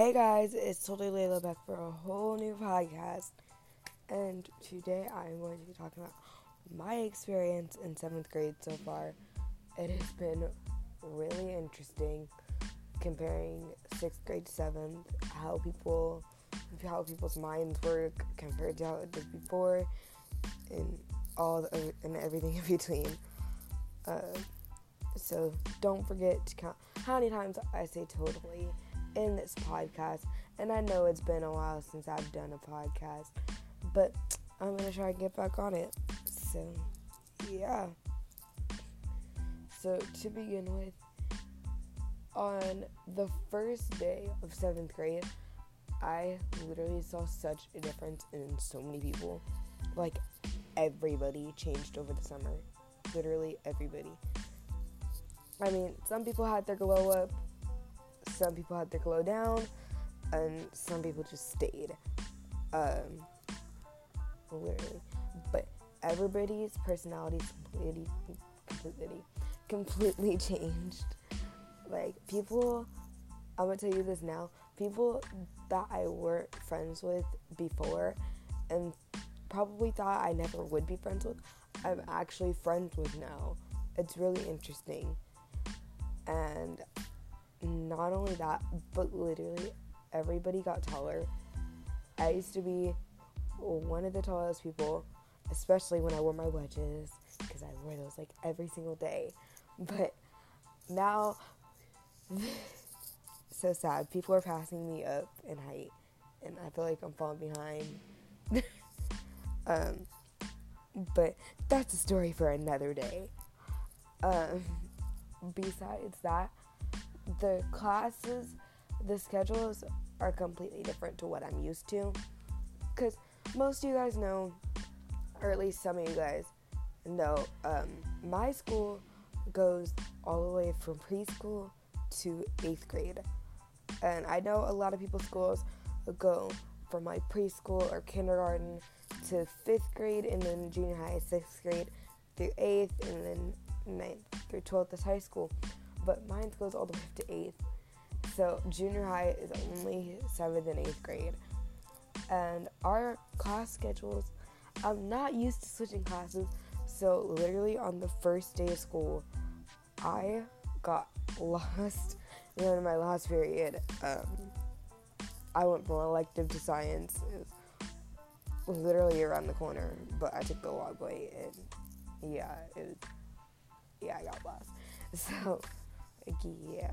Hey guys, it's totally Layla back for a whole new podcast. And today I'm going to be talking about my experience in seventh grade so far. It has been really interesting comparing sixth grade to seventh, how people how people's minds work compared to how it did before, and all the, and everything in between. Uh, so don't forget to count how many times I say totally in this podcast. And I know it's been a while since I've done a podcast, but I'm gonna try to get back on it. So, yeah. So, to begin with, on the first day of seventh grade, I literally saw such a difference in so many people. Like, everybody changed over the summer. Literally, everybody. I mean, some people had their glow up, some people had to glow down, and some people just stayed. Um, literally. But everybody's personalities completely, completely, completely changed. Like, people, I'm gonna tell you this now, people that I weren't friends with before and probably thought I never would be friends with, I'm actually friends with now. It's really interesting. And not only that, but literally everybody got taller. I used to be one of the tallest people, especially when I wore my wedges, because I wore those like every single day. But now, so sad. People are passing me up in height, and I feel like I'm falling behind. um, but that's a story for another day. Um, besides that, the classes, the schedules are completely different to what I'm used to. Because most of you guys know, or at least some of you guys know, um, my school goes all the way from preschool to eighth grade. And I know a lot of people's schools go from like preschool or kindergarten to fifth grade, and then junior high, sixth grade through eighth, and then ninth through 12th is high school but mine goes all the way up to eighth. So junior high is only seventh and eighth grade. And our class schedules, I'm not used to switching classes. So literally on the first day of school, I got lost You know, in my last period. Um, I went from elective to science. It was literally around the corner, but I took the long way, and yeah, it was, yeah, I got lost. So yeah.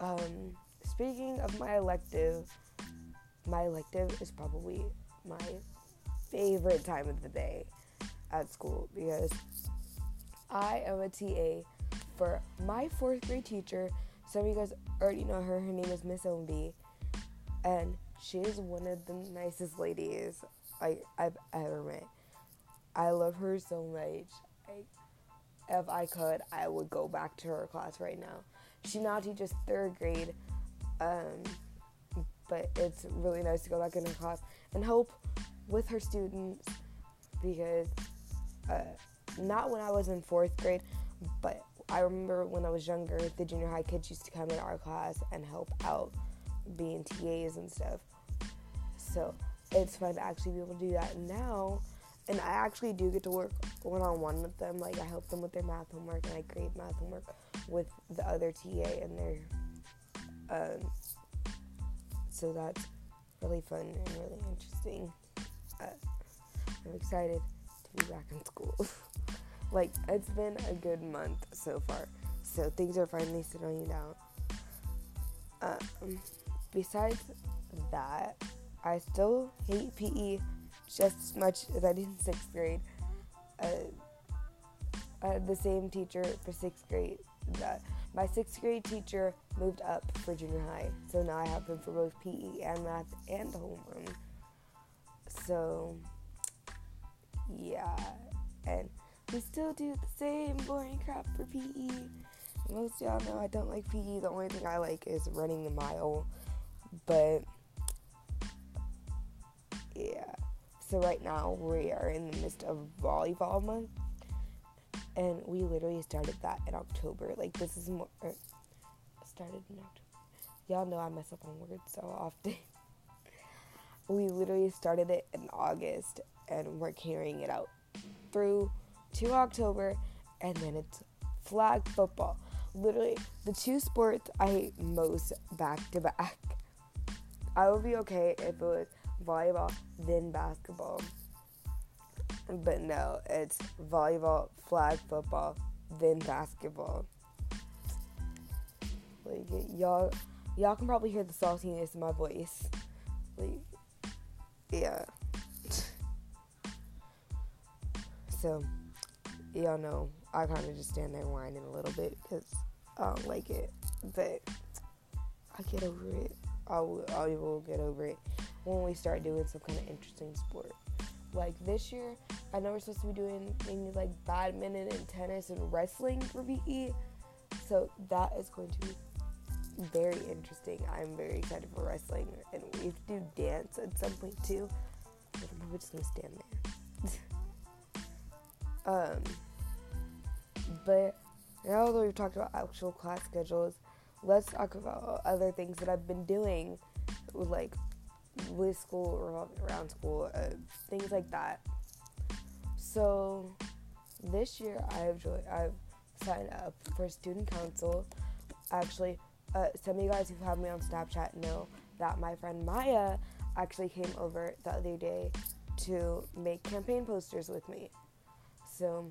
Um, speaking of my elective, my elective is probably my favorite time of the day at school because I am a TA for my fourth grade teacher. Some of you guys already know her. Her name is Miss Ombi, and she is one of the nicest ladies I've ever met. I love her so much. I, if I could, I would go back to her class right now. She now teaches third grade, um, but it's really nice to go back in her class and help with her students because uh, not when I was in fourth grade, but I remember when I was younger, the junior high kids used to come in our class and help out being TAs and stuff. So it's fun to actually be able to do that now and I actually do get to work one on one with them. Like I help them with their math homework, and I grade math homework with the other TA and their. Um, so that's really fun and really interesting. Uh, I'm excited to be back in school. like it's been a good month so far, so things are finally settling down. Um, besides that, I still hate PE just as much as I did in sixth grade. Uh, I had the same teacher for sixth grade. That my sixth grade teacher moved up for junior high, so now I have him for both PE and math and homeroom. So, yeah, and we still do the same boring crap for PE. Most y'all know I don't like PE. The only thing I like is running the mile, but yeah. So right now we are in the midst of volleyball month, and we literally started that in October. Like this is more er, started in October. y'all know I mess up on words so often. we literally started it in August and we're carrying it out through to October and then it's flag football. Literally the two sports I hate most back to back. I would be okay if it was volleyball then basketball. But no, it's volleyball, flag football, then basketball. Like y'all y'all can probably hear the saltiness in my voice. Like yeah. so y'all know I kind of just stand there whining a little bit because I don't like it, but I get over it. I will, I will get over it when we start doing some kind of interesting sport. Like this year, I know we're supposed to be doing things like badminton and tennis and wrestling for PE, so that is going to be very interesting. I'm very excited for wrestling, and we have to do dance at some point too. But I'm probably just gonna stand there. um, but now that we've talked about actual class schedules, let's talk about other things that I've been doing, like with school, revolving around school, uh, things like that. So this year I've joined, I've signed up for student council. Actually, uh, some of you guys who've had me on Snapchat know that my friend Maya actually came over the other day to make campaign posters with me. So,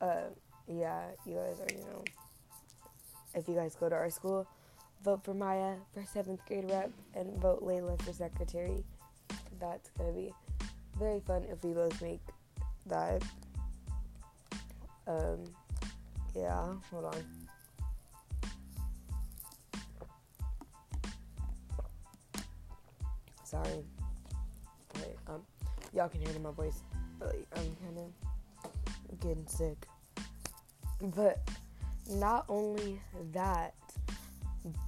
uh, yeah, you guys already know. If you guys go to our school, vote for Maya for seventh grade rep and vote Layla for secretary. That's gonna be very fun if we both make that. Um, yeah, hold on. Sorry. Wait, um, y'all can hear it in my voice. Like, I'm kind of getting sick. But not only that,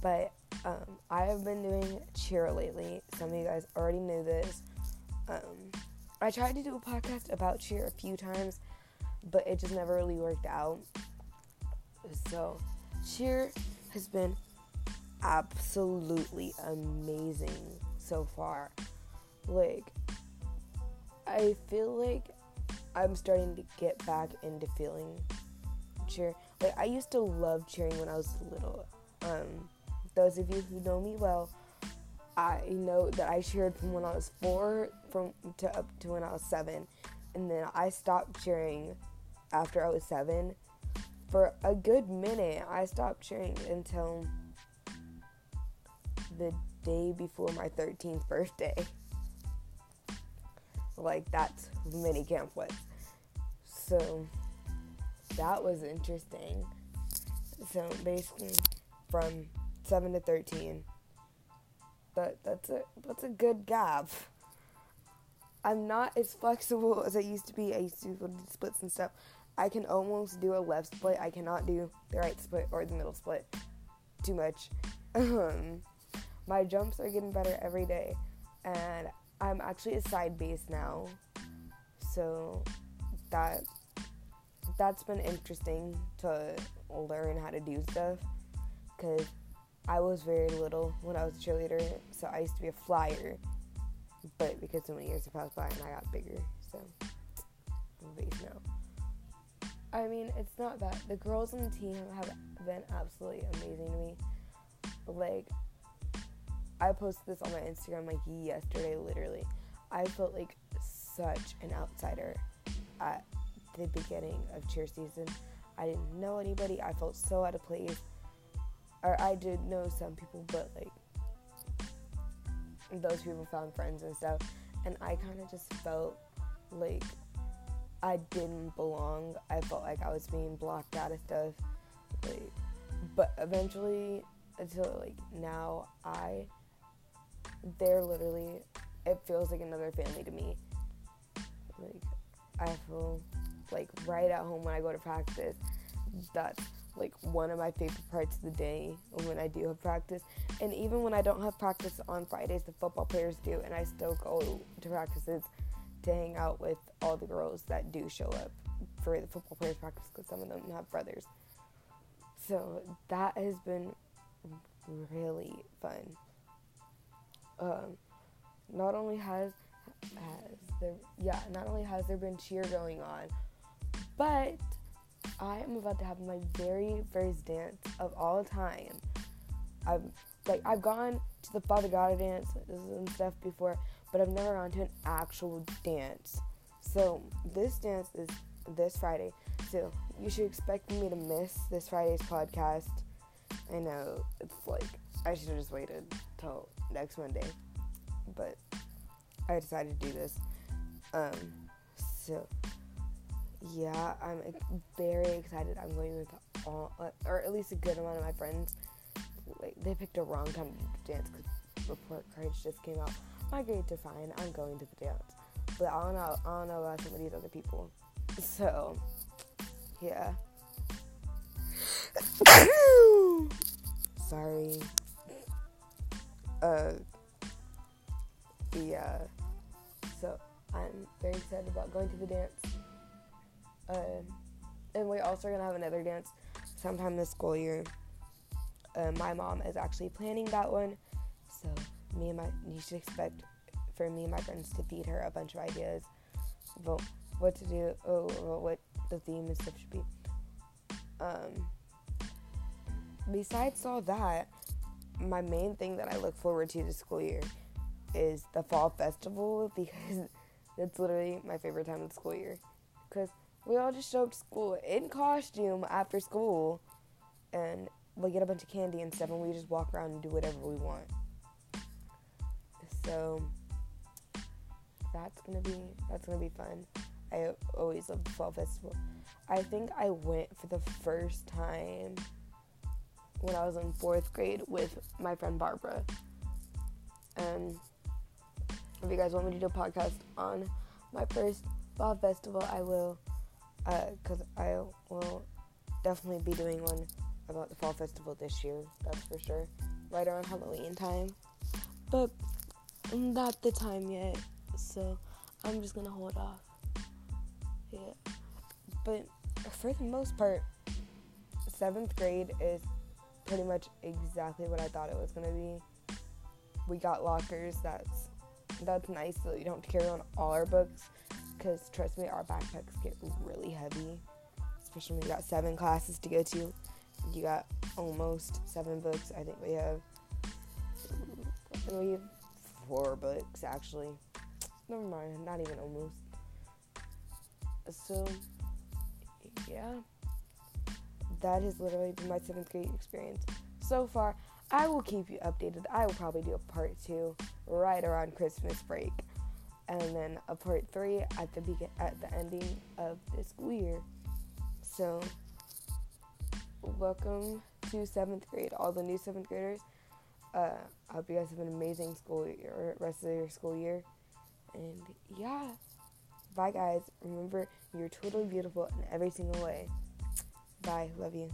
but um, I have been doing cheer lately. Some of you guys already knew this. Um, I tried to do a podcast about cheer a few times, but it just never really worked out. So, cheer has been absolutely amazing so far. Like, I feel like I'm starting to get back into feeling cheer. Like, I used to love cheering when I was little. Um, those of you who know me well, I know that I cheered from when I was four from to up to when I was seven, and then I stopped cheering after I was seven. For a good minute, I stopped cheering until the day before my 13th birthday. Like that's mini camp was. So that was interesting. So basically from 7 to 13 that that's a that's a good gap. I'm not as flexible as I used to be. I used to do splits and stuff. I can almost do a left split. I cannot do the right split or the middle split. Too much. Um, my jumps are getting better every day, and I'm actually a side base now, so that that's been interesting to learn how to do stuff because I was very little when I was a cheerleader, so I used to be a flyer, but because so many years have passed by and I got bigger, so base now. I mean, it's not that the girls on the team have been absolutely amazing to me. Like, I posted this on my Instagram like yesterday, literally. I felt like such an outsider at the beginning of cheer season. I didn't know anybody. I felt so out of place. Or I did know some people, but like those people found friends and stuff. And I kind of just felt like I didn't belong. I felt like I was being blocked out of stuff. Like, but eventually, until like now, I they're literally it feels like another family to me. Like I feel like right at home when I go to practice. That's like one of my favorite parts of the day when I do have practice. And even when I don't have practice on Fridays, the football players do, and I still go to practices to hang out with all the girls that do show up for the football players practice because some of them have brothers. So that has been really fun. Um, not only has has there yeah not only has there been cheer going on, but I am about to have my very first dance of all time. I've like I've gone to the Father God dance and stuff before, but I've never gone to an actual dance. So this dance is this Friday. So you should expect me to miss this Friday's podcast. I know it's like I should have just waited till next Monday, but I decided to do this. Um, so yeah, I'm very excited. I'm going with all, or at least a good amount of my friends. Like they picked a wrong time to dance because report cards just came out. My grades are fine. I'm going to the dance, but I don't know. I don't know about some of these other people. So, yeah. Sorry. Uh. Yeah. So I'm very excited about going to the dance. Uh, and we also are also gonna have another dance sometime this school year. Uh, my mom is actually planning that one, so me and my you should expect for me and my friends to feed her a bunch of ideas about what to do, oh, what the theme and stuff should be. Um, besides all that, my main thing that I look forward to this school year is the fall festival because that's literally my favorite time of the school year. Because we all just show up to school in costume after school and we get a bunch of candy and stuff and we just walk around and do whatever we want. So that's gonna be that's gonna be fun. I always love the fall festival. I think I went for the first time when I was in fourth grade with my friend Barbara. And if you guys want me to do a podcast on my first fall festival, I will because uh, I will definitely be doing one about the fall festival this year. That's for sure. Right around Halloween time, but not the time yet. So I'm just gonna hold off. Yeah, but for the most part, seventh grade is pretty much exactly what I thought it was gonna be. We got lockers. That's that's nice so you don't carry on all our books because trust me, our backpacks get really heavy, especially when you got seven classes to go to. You got almost seven books. I think we have, we have four books actually. Never mind, not even almost. So, yeah, that has literally been my seventh grade experience so far. I will keep you updated. I will probably do a part two right around Christmas break and then a part three at the begin at the ending of the school year. So, welcome to seventh grade, all the new seventh graders. Uh, I hope you guys have an amazing school year, rest of your school year, and yeah, bye guys. Remember, you're totally beautiful in every single way. Bye, love you.